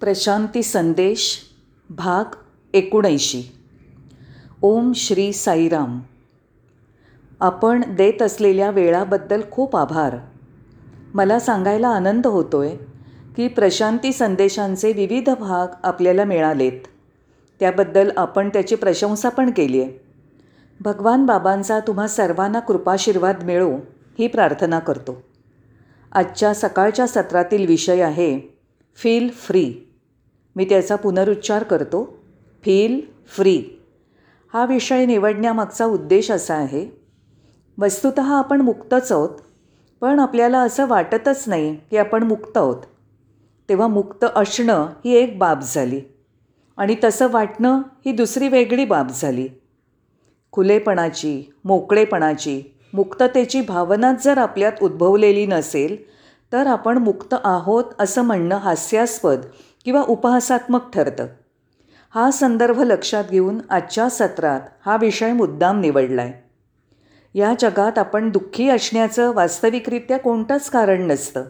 प्रशांती संदेश भाग एकोणऐंशी. ओम श्री साईराम. आपण देत असलेल्या वेळाबद्दल खूप आभार. मला सांगायला आनंद होतोय की प्रशांती संदेशांचे विविध भाग आपल्याला मिळालेत. त्याबद्दल आपण त्याची प्रशंसा पण केली आहे भगवान बाबांचा तुम्हा सर्वांना कृपाशीर्वाद मिळो ही प्रार्थना करतो. आजच्या सकाळच्या सत्रातील विषय आहे फील फ्री मी त्याचा पुनरुच्चार करतो. फील फ्री हा विषय निवडण्यामागचा उद्देश असा आहे. वस्तुत आपण मुक्तच आहोत पण आपल्याला असं वाटतच नाही की आपण मुक्त आहोत. तेव्हा मुक्त असणं ही एक बाब झाली. आणि तसं वाटणं ही दुसरी वेगळी बाब झाली. खुलेपणाची मोकळेपणाची मुक्ततेची भावनाच जर आपल्यात उद्भवलेली नसेल तर आपण मुक्त आहोत असं म्हणणं हास्यास्पद किंवा उपहासात्मक ठरतं. हा संदर्भ लक्षात घेऊन आजच्या सत्रात हा विषय मुद्दाम निवडला आहे या जगात आपण दुःखी असण्याचं वास्तविकरित्या कोणतंच कारण नसतं.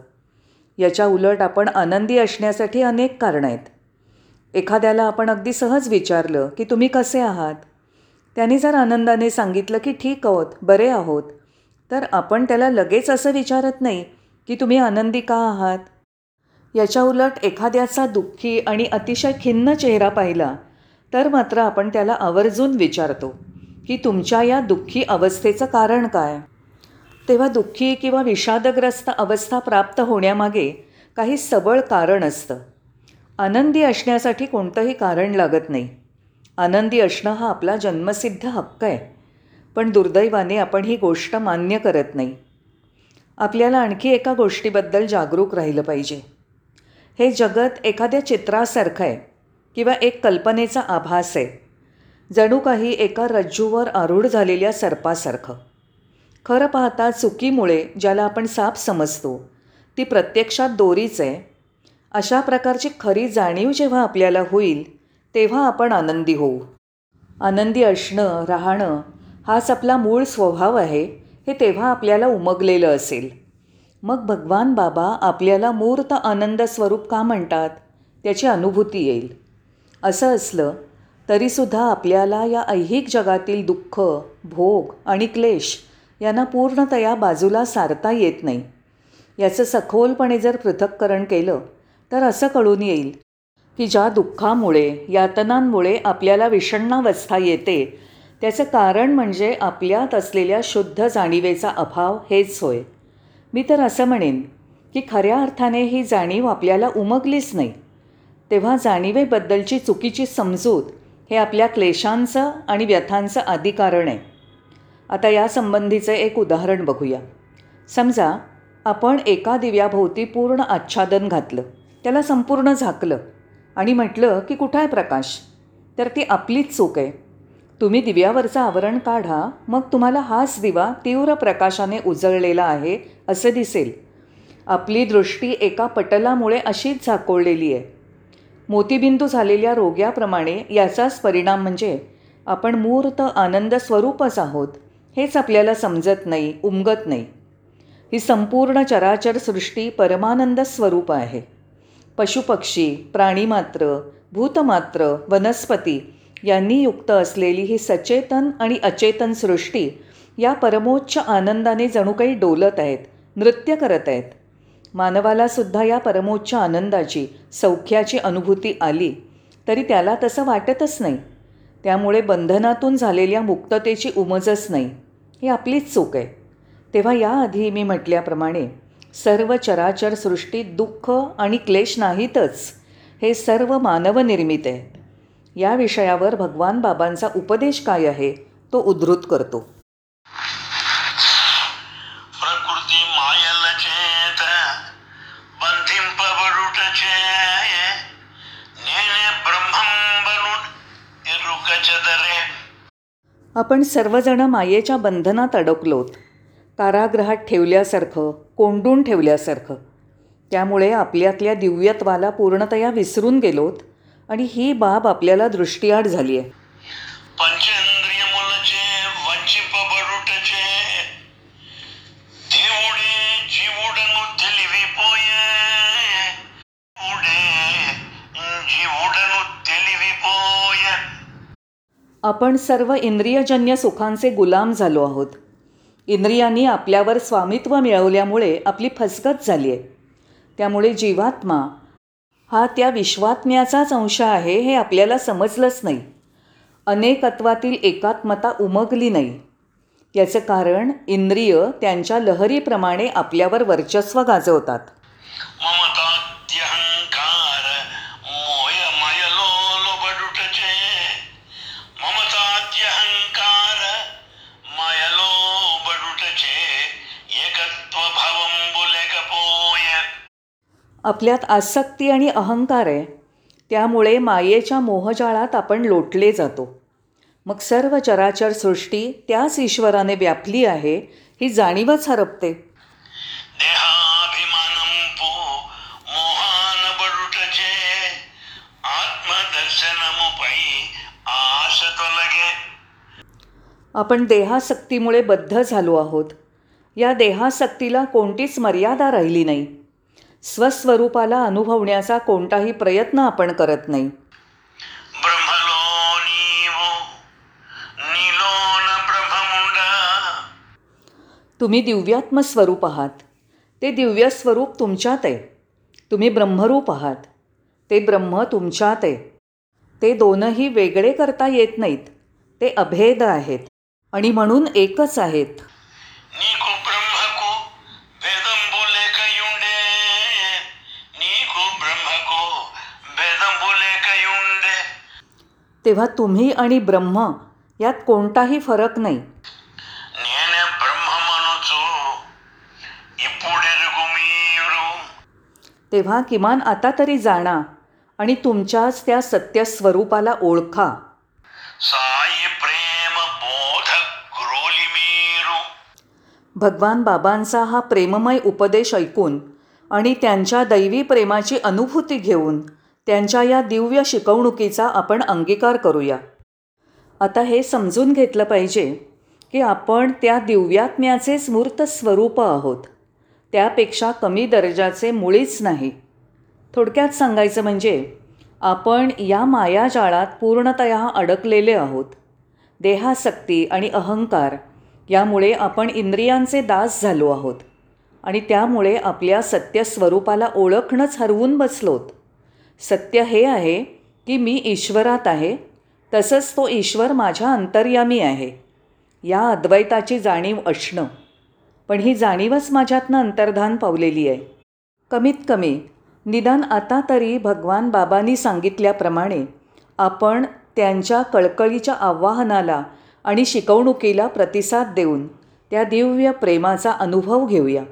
याच्या उलट आपण आनंदी असण्यासाठी अनेक कारणं आहेत. एखाद्याला आपण अगदी सहज विचारलं की तुम्ही कसे आहात? त्याने जर आनंदाने सांगितलं की ठीक आहोत बरे आहोत तर आपण त्याला लगेच असं विचारत नाही की तुम्ही आनंदी का आहात? याच्या उलट एखाद्याचा दुःखी आणि अतिशय खिन्न चेहरा पाहिला तर मात्र आपण त्याला आवर्जून विचारतो की तुमच्या या दुःखी अवस्थेचं कारण काय? तेव्हा दुःखी किंवा विषादग्रस्त अवस्था प्राप्त होण्यामागे काही सबळ कारण असतं. आनंदी असण्यासाठी कोणतंही कारण लागत नाही. आनंदी असणं हा आपला जन्मसिद्ध हक्क आहे पण दुर्दैवाने आपण ही गोष्ट मान्य करत नाही. आपल्याला आणखी एका गोष्टीबद्दल जागरूक राहिलं पाहिजे. हे जगत एखाद्या चित्रासारखं आहे किंवा एक कल्पनेचा आभास आहे. जणू काही एका रज्जूवर आरूढ झालेल्या सर्पासारखं. खरं पाहता चुकीमुळे ज्याला आपण साप समजतो ती प्रत्यक्षात दोरीच आहे. अशा प्रकारची खरी जाणीव जेव्हा आपल्याला होईल तेव्हा आपण आनंदी होऊ. आनंदी असणं राहणं हाच आपला मूळ स्वभाव आहे हे तेव्हा आपल्याला उमगलेलं असेल. मग भगवान बाबा आपल्याला मूर्त आनंद स्वरूप का म्हणतात? त्याची अनुभूती येईल. असं असलं तरीसुद्धा आपल्याला या ऐहिक जगातील दुःख भोग आणि क्लेश यांना पूर्णतया बाजूला सारता येत नाही. याचं सखोलपणे जर पृथक्करण केलं तर असं कळून येईल की ज्या दुःखामुळे यातनांमुळे आपल्याला विषण्णावस्था येते त्याचं कारण म्हणजे आपल्यात असलेल्या शुद्ध जाणीवेचा अभाव हेच होय. मी तर असं म्हणेन की खऱ्या अर्थाने ही जाणीव आपल्याला उमगलीच नाही. तेव्हा जाणीवेबद्दलची चुकीची समजूत हे आपल्या क्लेशांचं आणि व्यथांचं आदिकारण आहे. आता यासंबंधीचं एक उदाहरण बघूया. समजा आपण एका दिव्याभोवती पूर्ण आच्छादन घातलं त्याला संपूर्ण झाकलं आणि म्हटलं की कुठं आहे प्रकाश? तर ती आपलीच चूक आहे. तुम्ही दिव्यावरचं आवरण काढा मग तुम्हाला हाच दिवा तीव्र प्रकाशाने उजळलेला आहे असे दिसेल. आपली दृष्टी एका पटलामुळे अशीच झाकोळलेली आहे. मोतीबिंदू झालेल्या रोग्याप्रमाणे याचाच परिणाम म्हणजे आपण मूर्त आनंद स्वरूपच आहोत हेच आपल्याला समजत नाही उमगत नाही. ही संपूर्ण चराचर सृष्टी परमानंद स्वरूप आहे. पशुपक्षी प्राणीमात्र भूतमात्र वनस्पती यांनी युक्त असलेली ही सचेतन आणि अचेतन सृष्टी या परमोच्च आनंदाने जणू काही डोलत आहेत नृत्य करत आहेत. मानवाला सुद्धा या परमोच्च आनंदाची सौख्याची अनुभूती आली तरी त्याला तसं वाटतच नाही. त्यामुळे बंधनातून झालेल्या मुक्ततेची उमजच नाही. ही आपलीच चूक आहे. तेव्हा याआधी मी म्हटल्याप्रमाणे सर्व चराचर सृष्टीत दुःख आणि क्लेश नाहीतच. हे सर्व मानवनिर्मित आहेत या विषयावर भगवान बाबांचा उपदेश काय आहे तो उद्धृत करतो. आपण सर्वजण मायेच्या बंधनात अडकलोत. कारागृहात ठेवल्यासारखं कोंडून ठेवल्यासारखं. त्यामुळे आपल्यातल्या दिव्यत्वाला पूर्णतया विसरून गेलोत. आणि ही बाब आपल्याला दृष्टीआड झाली आहे आपण सर्व इंद्रियजन्य सुखांचे गुलाम झालो आहोत. इंद्रियांनी आपल्यावर स्वामित्व मिळवल्यामुळे आपली फसगत झाली आहे त्यामुळे जीवात्मा हा त्या विश्वात्म्याचाच अंश आहे हे आपल्याला समजलंच नाही. अनेकत्वातील एकात्मता उमगली नाही. याचं कारण इंद्रिय त्यांच्या लहरीप्रमाणे आपल्यावर वर्चस्व गाजवतात. ममतात्यहंकार आपल्यात आसक्ती आणि अहंकार आहे त्यामुळे मायेच्या मोहजाळात आपण लोटले जातो. मग सर्व चराचर सृष्टी त्याच ईश्वराने व्यापली आहे ही जाणीवच हरपते. आपण देहासक्तीमुळे बद्ध झालो आहोत. या देहासक्तीला कोणतीच मर्यादा राहिली नाही. स्वस्वरूपाला अनुभवण्याचा कोणताही प्रयत्न आपण करत नाही. तुम्ही दिव्यात्म स्वरूप आहात. ते दिव्य स्वरूप तुमच्यात आहे. तुम्ही ब्रह्मरूप आहात. ते ब्रह्म तुमच्यात आहे. ते दोनही वेगळे करता येत नाहीत. ते अभेद आहेत आणि म्हणून एकच आहेत. तेव्हा तुम्ही आणि ब्रह्म यात कोणताही फरक नाही. तेव्हा किमान आता तरी जाणा आणि तुमच्याच त्या सत्य स्वरूपाला ओळखा भगवान बाबांचा हा प्रेममय उपदेश ऐकून आणि त्यांच्या दैवी प्रेमाची अनुभूती घेऊन त्यांच्या या दिव्य शिकवणुकीचा आपण अंगीकार करूया. आता हे समजून घेतलं पाहिजे की आपण त्या दिव्यात्म्याचेच मूर्त स्वरूप आहोत. त्यापेक्षा कमी दर्जाचे मुळीच नाही. थोडक्यात सांगायचं म्हणजे आपण या मायाजाळात पूर्णतया अडकलेले आहोत. देहासक्ती आणि अहंकार यामुळे आपण इंद्रियांचे दास झालो आहोत आणि त्यामुळे आपल्या सत्यस्वरूपाला ओळखणंच हरवून बसलोत. सत्य हे आहे की मी ईश्वरात आहे तसंच तो ईश्वर माझ्या अंतर्यामी आहे. या अद्वैताची जाणीव असणं. पण ही जाणीवच माझ्यातनं अंतर्धान पावलेली आहे. कमीत कमी निदान आता तरी भगवान बाबांनी सांगितल्याप्रमाणे आपण त्यांच्या कळकळीच्या आव्हानाला आणि शिकवणुकीला प्रतिसाद देऊन त्या दिव्य प्रेमाचा अनुभव घेऊया.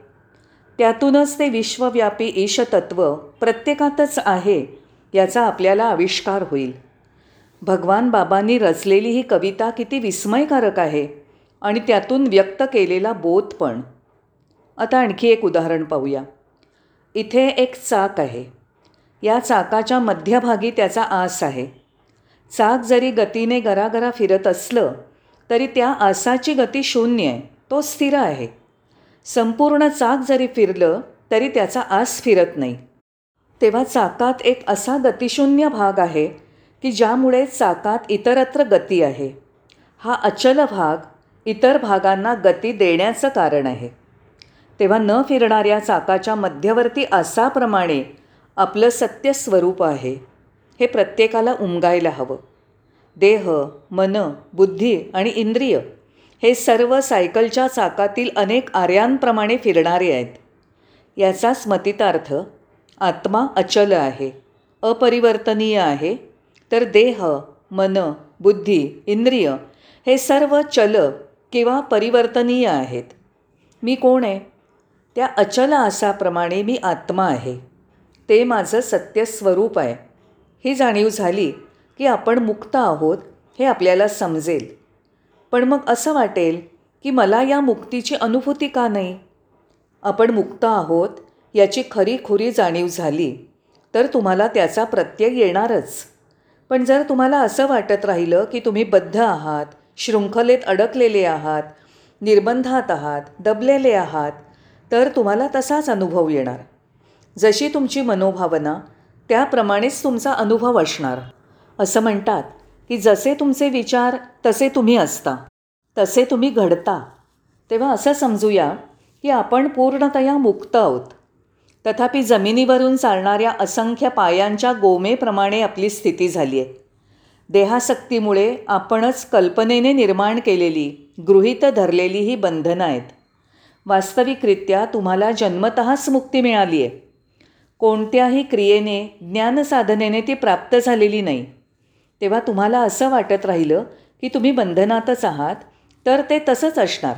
त्यातूनच ते विश्वव्यापी ईशतत्व प्रत्येकातच आहे याचा आपल्याला आविष्कार होईल. भगवान बाबांनी रचलेली ही कविता किती विस्मयकारक आहे आणि त्यातून व्यक्त केलेला बोध पण. आता आणखी एक उदाहरण पाहूया. इथे एक चाक आहे. या चाकाच्या मध्यभागी त्याचा आस आहे. चाक जरी गतीने गरागरा फिरत असलं तरी त्या आसाची गती शून्य आहे. तो स्थिर आहे. संपूर्ण चाक जरी फिरलं तरी त्याचा आस फिरत नाही. तेव्हा चाकात एक असा गतिशून्य भाग आहे की ज्यामुळे चाकात इतरत्र गती आहे. हा अचल भाग इतर भागांना गती देण्याचं कारण आहे. तेव्हा न फिरणाऱ्या चाकाच्या मध्यवर्ती आसाप्रमाणे आपलं सत्य स्वरूप आहे. हे प्रत्येकाला उमगायला हवं. देह मन बुद्धी आणि इंद्रिय हे सर्व सायकलच्या चाकातील अनेक आर्यांप्रमाणे फिरणारे आहेत. याचा स्मतितार्थ आत्मा अचल आहे अपरिवर्तनीय आहे तर देह मन बुद्धी इंद्रिय हे सर्व चल किंवा परिवर्तनीय आहेत. मी कोण आहे? त्या अचल आसाप्रमाणे मी आत्मा आहे. ते माझं सत्य स्वरूप आहे. ही जाणीव झाली की आपण मुक्त आहोत हे आपल्याला समजेल. पण मग असं वाटेल की मला या मुक्तीची अनुभूती का नाही? आपण मुक्त आहोत याची खरीखुरी जाणीव झाली. तर तुम्हाला त्याचा प्रत्यय येणारच. पण जर तुम्हाला असं वाटत राहिलं की तुम्ही बद्ध आहात शृंखलेत अडकलेले आहात निर्बंधात आहात दबलेले आहात तर तुम्हाला तसाच अनुभव येणार. जशी तुमची मनोभावना त्याप्रमाणेच तुमचा अनुभव असणार. असं म्हणतात की जसे तुमचे विचार तसे तुम्ही असता. तसे तुम्ही घडता. तेव्हा असं समजूया की आपण पूर्णतया मुक्त आहोत. तथापि जमिनीवरून चालणाऱ्या असंख्य पायांच्या गोमेप्रमाणे आपली स्थिती झाली आहे. देहासक्तीमुळे आपणच कल्पनेने निर्माण केलेली गृहीत धरलेली ही बंधनं आहेत. वास्तविकरित्या तुम्हाला जन्मतःच मुक्ती मिळाली आहे. कोणत्याही क्रियेने ज्ञानसाधनेने ती प्राप्त झालेली नाही. तेव्हा तुम्हाला असं वाटत राहिलं की तुम्ही बंधनातच आहात तर ते तसंच असणार.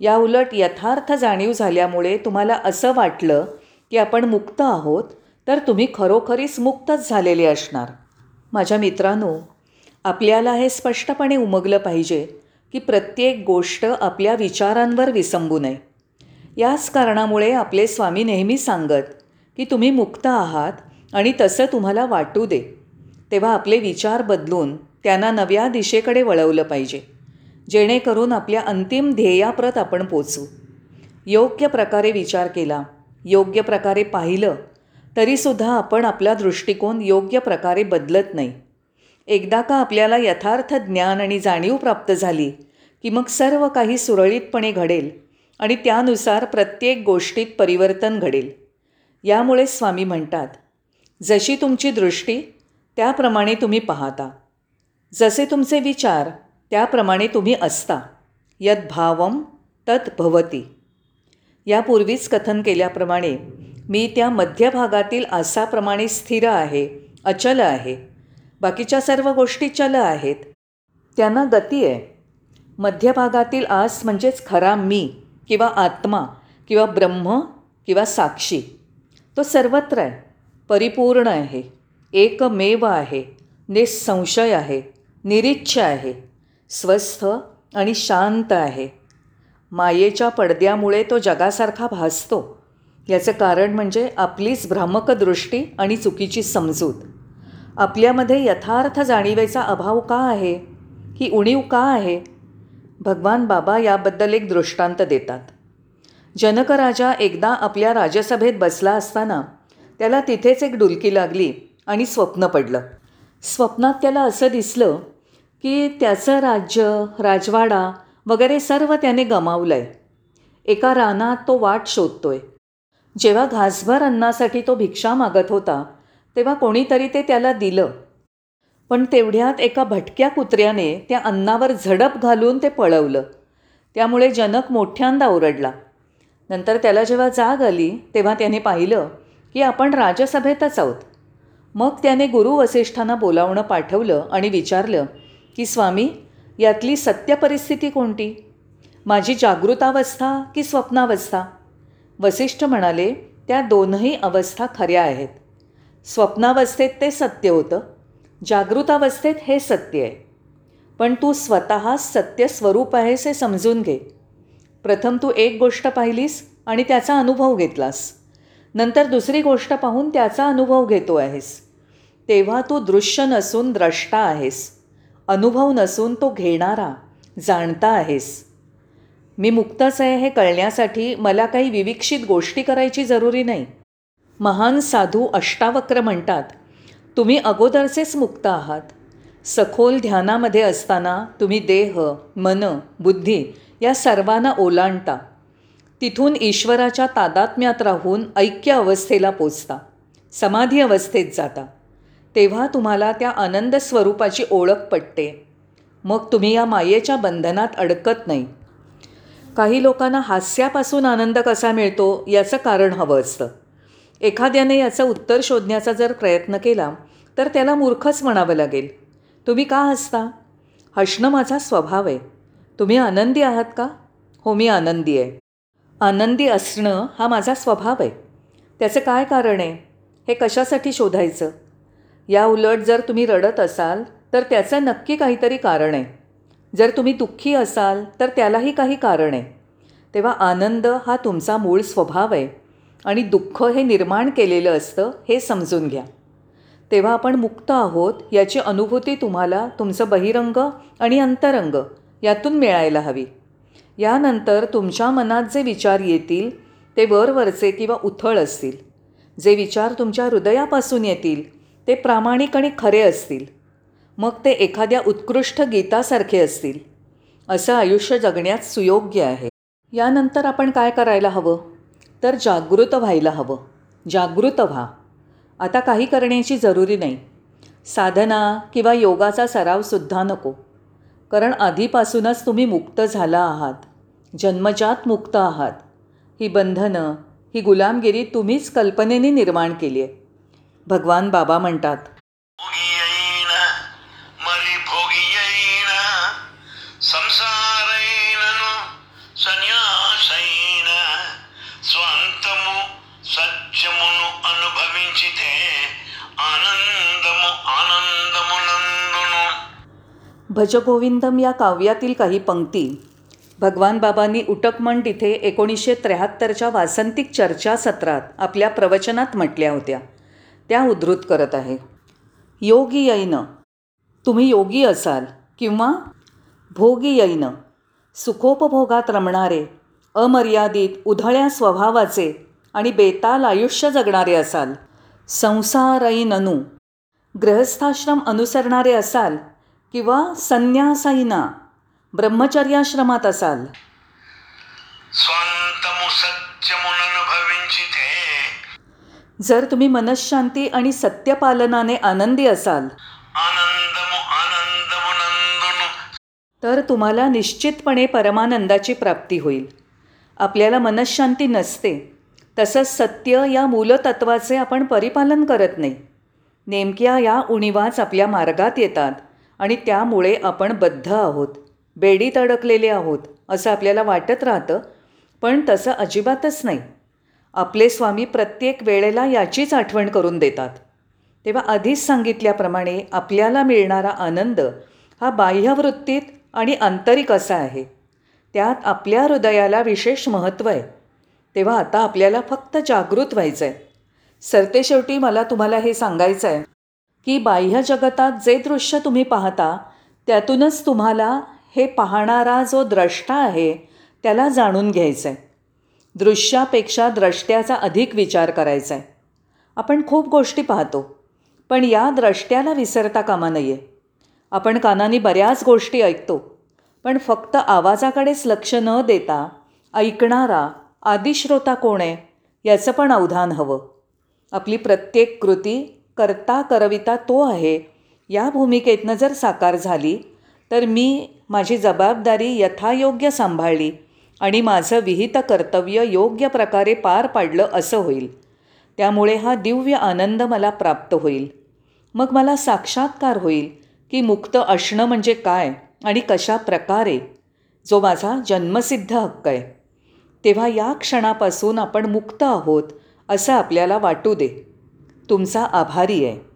या उलट यथार्थ जाणीव झाल्यामुळे तुम्हाला असं वाटलं की आपण मुक्त आहोत तर तुम्ही खरोखरीच मुक्तच झालेले असणार. माझ्या मित्रांनो आपल्याला हे स्पष्टपणे उमगलं पाहिजे की प्रत्येक गोष्ट आपल्या विचारांवर विसंबू नये. याच कारणामुळे आपले स्वामी नेहमी सांगत की तुम्ही मुक्त आहात आणि तसं तुम्हाला वाटू दे. तेव्हा आपले विचार बदलून त्यांना नव्या दिशेकडे वळवलं पाहिजे. जेणेकरून आपल्या अंतिम ध्येयाप्रत आपण पोचू. योग्य प्रकारे विचार केला योग्य प्रकारे पाहिलं तरीसुद्धा आपण आपला दृष्टिकोन योग्य प्रकारे बदलत नाही. एकदा का आपल्याला यथार्थ ज्ञान आणि जाणीव प्राप्त झाली की मग सर्व काही सुरळीतपणे घडेल आणि त्यानुसार प्रत्येक गोष्टीत परिवर्तन घडेल. यामुळे स्वामी म्हणतात जशी तुमची दृष्टी त्याप्रमाणे तुम्ही पाहता. जसे तुमचे विचार त्याप्रमाणे तुम्ही असता. यद भावम तत् भवती यापूर्वीच कथन केल्याप्रमाणे मी त्या मध्यभागातील आसाप्रमाणे स्थिर आहे अचल आहे. बाकीच्या सर्व गोष्टी चल आहेत. त्यांना गती आहे. मध्यभागातील आस म्हणजेच खरा मी किंवा आत्मा किंवा ब्रह्म किंवा साक्षी तो सर्वत्र आहे परिपूर्ण आहे एकमेव आहे निसंशय आहे निरीच्छ आहे स्वस्थ आणि शांत आहे. मायेच्या पडद्यामुळे तो जगासारखा भासतो. याचं कारण म्हणजे आपलीच भ्रामक दृष्टी आणि चुकीची समजूत. आपल्यामध्ये यथार्थ जाणीवेचा अभाव का आहे? ही उणीव का आहे? भगवान बाबा याबद्दल एक दृष्टांत देतात. जनक राजा एकदा आपल्या राजसभेत बसला असताना त्याला तिथेच एक डुलकी लागली आणि स्वप्न पडलं. स्वप्नात त्याला असं दिसलं की त्याचं राज्य राजवाडा वगैरे सर्व त्याने गमावलं आहे एका रानात तो वाट शोधतोय. जेव्हा घासभर अन्नासाठी तो भिक्षा मागत होता तेव्हा कोणीतरी ते त्याला दिलं. पण तेवढ्यात एका भटक्या कुत्र्याने त्या अन्नावर झडप घालून ते पळवलं. त्यामुळे जनक मोठ्यांदा ओरडला. नंतर त्याला जेव्हा जाग आली तेव्हा त्याने पाहिलं की आपण राजसभेतच आहोत. मग त्याने गुरु वसिष्ठांना बोलावणं पाठवलं आणि विचारलं की स्वामी यातली सत्य परिस्थिती कोणती? माझी जागृतावस्था की स्वप्नावस्था? वसिष्ठ म्हणाले त्या दोनही अवस्था खऱ्या आहेत. स्वप्नावस्थेत ते सत्य होतं. जागृतावस्थेत हे सत्य आहे. पण तू स्वतः सत्य स्वरूप आहेस हे समजून घे. प्रथम तू एक गोष्ट पाहिलीस आणि त्याचा अनुभव घेतलास. नंतर दुसरी गोष्ट पाहून त्याचा अनुभव घेतो आहेस. तेव्हा तू दृश्य नसून द्रष्टा आहेस. अनुभव नसून तो घेणारा जाणता आहेस. मी मुक्तच आहे हे कळण्यासाठी मला काही विविक्षित गोष्टी करायची जरुरी नाही. महान साधू अष्टावक्र म्हणतात तुम्ही अगोदरचेच मुक्त आहात. सखोल ध्यानामध्ये असताना तुम्ही देह मन बुद्धी या सर्वांना ओलांडता. तिथून ईश्वराच्या तादात्म्यात राहून ऐक्य अवस्थेला पोचता. समाधी अवस्थेत जाता. तेव्हा तुम्हाला त्या आनंद स्वरूपाची ओळख पटते. मग तुम्ही या मायेच्या बंधनात अडकत नाही. काही लोकांना हास्यापासून आनंद कसा मिळतो याचं कारण हवं असतं. एखाद्याने याचं उत्तर शोधण्याचा जर प्रयत्न केला तर त्याला मूर्खच म्हणावं लागेल. तुम्ही का हसता? हसणं माझा स्वभाव आहे. तुम्ही आनंदी आहात का? हो मी आनंदी आहे. आनंदी असणं हा माझा स्वभाव आहे. त्याचं काय कारण आहे? हे कशासाठी शोधायचं? या उलट जर तुम्ही रडत असाल तर त्याचं नक्की काहीतरी कारण आहे. जर तुम्ही दुःखी असाल तर त्यालाही काही कारण आहे. तेव्हा आनंद हा तुमचा मूळ स्वभाव आहे आणि दुःख हे निर्माण केलेलं असतं हे समजून घ्या. तेव्हा आपण मुक्त आहोत याची अनुभूती तुम्हाला तुमचं बहिरंग आणि अंतरंग यातून मिळायला हवी. यानंतर तुमच्या मनात जे विचार येतील ते वरवरचे किंवा उथळ असतील. जे विचार तुमच्या हृदयापासून येतील ते प्रामाणिक आणि खरे असतील. मग ते एखाद्या उत्कृष्ट गीतासारखे असतील. असं आयुष्य जगण्यात सुयोग्य आहे. यानंतर आपण काय करायला हवं? तर जागृत व्हायला हवं. जागृत व्हा. आता काही करण्याची जरुरी नाही. साधना किंवा योगाचा सरावसुद्धा नको. कारण आधीपासूनच तुम्ही मुक्त झाला आहात. जन्मजात मुक्त आहात. ही बंधनं ही गुलामगिरी तुम्हीच कल्पनेने निर्माण केली आहे भगवान बाबा म्हणतात. भजगोविंदम या काव्यातील काही पंक्ती. भगवान बाबांनी उटकमण तिथे एकोणीसशे त्र्याहत्तरच्या वासंतिक चर्चासत्रात आपल्या प्रवचनात म्हटल्या होत्या. त्या उद्धृत करत आहे. योगी यैन तुम्ही योगी असाल किंवा भोगी यैन सुखोपभोगात रमणारे अमर्यादित उधळ्या स्वभावाचे आणि बेताल आयुष्य जगणारे असाल संसारैननु ग्रहस्थाश्रम अनुसरणारे असाल किंवा संन्यासाईना ब्रह्मचर्याश्रमात असाल. जर तुम्ही मनशांती आणि सत्यपालनाने आनंदी असाल तर तुम्हाला निश्चितपणे परमानंदाची प्राप्ती होईल. आपल्याला मनशांती नसते तसंच सत्य या मूलतत्वाचे आपण परिपालन करत नाही. नेमक्या या उणीवाच आपल्या मार्गात येतात आणि त्यामुळे आपण बद्ध आहोत बेडीत अडकलेले आहोत असं आपल्याला वाटत राहतं पण तसं अजिबातच नाही. आपले स्वामी प्रत्येक वेळेला याचीच आठवण करून देतात. तेव्हा आधीच सांगितल्याप्रमाणे आपल्याला मिळणारा आनंद हा बाह्यवृत्तीत आणि आंतरिक असा आहे. त्यात आपल्या हृदयाला विशेष महत्त्व आहे. तेव्हा आता आपल्याला फक्त जागृत व्हायचं आहे सरतेशेवटी मला तुम्हाला हे सांगायचं आहे की बाह्य जगतात जे दृश्य तुम्ही पाहता त्यातूनच तुम्हाला हे पाहणारा जो द्रष्टा आहे त्याला जाणून घ्यायचं आहे दृश्यापेक्षा द्रष्ट्याचा अधिक विचार करायचा आहे आपण खूप गोष्टी पाहतो पण या द्रष्ट्याला विसरता कामा नये. आपण कानाने बऱ्याच गोष्टी ऐकतो पण फक्त आवाजाकडेच लक्ष न देता ऐकणारा आदिश्रोता कोण आहे याचं पण अवधान हवं. आपली प्रत्येक कृती करता करविता तो आहे या भूमिकेतनं जर साकार झाली तर मी माझी जबाबदारी यथायोग्य सांभाळली आणि माझं विहित कर्तव्य योग्य प्रकारे पार पाडलं असं होईल. त्यामुळे हा दिव्य आनंद मला प्राप्त होईल. मग मला साक्षात्कार होईल की मुक्त असणं म्हणजे काय आणि कशा प्रकारे? जो माझा जन्मसिद्ध हक्क आहे. तेव्हा या क्षणापासून आपण मुक्त आहोत असं आपल्याला वाटू दे. तुमचा आभारी आहे.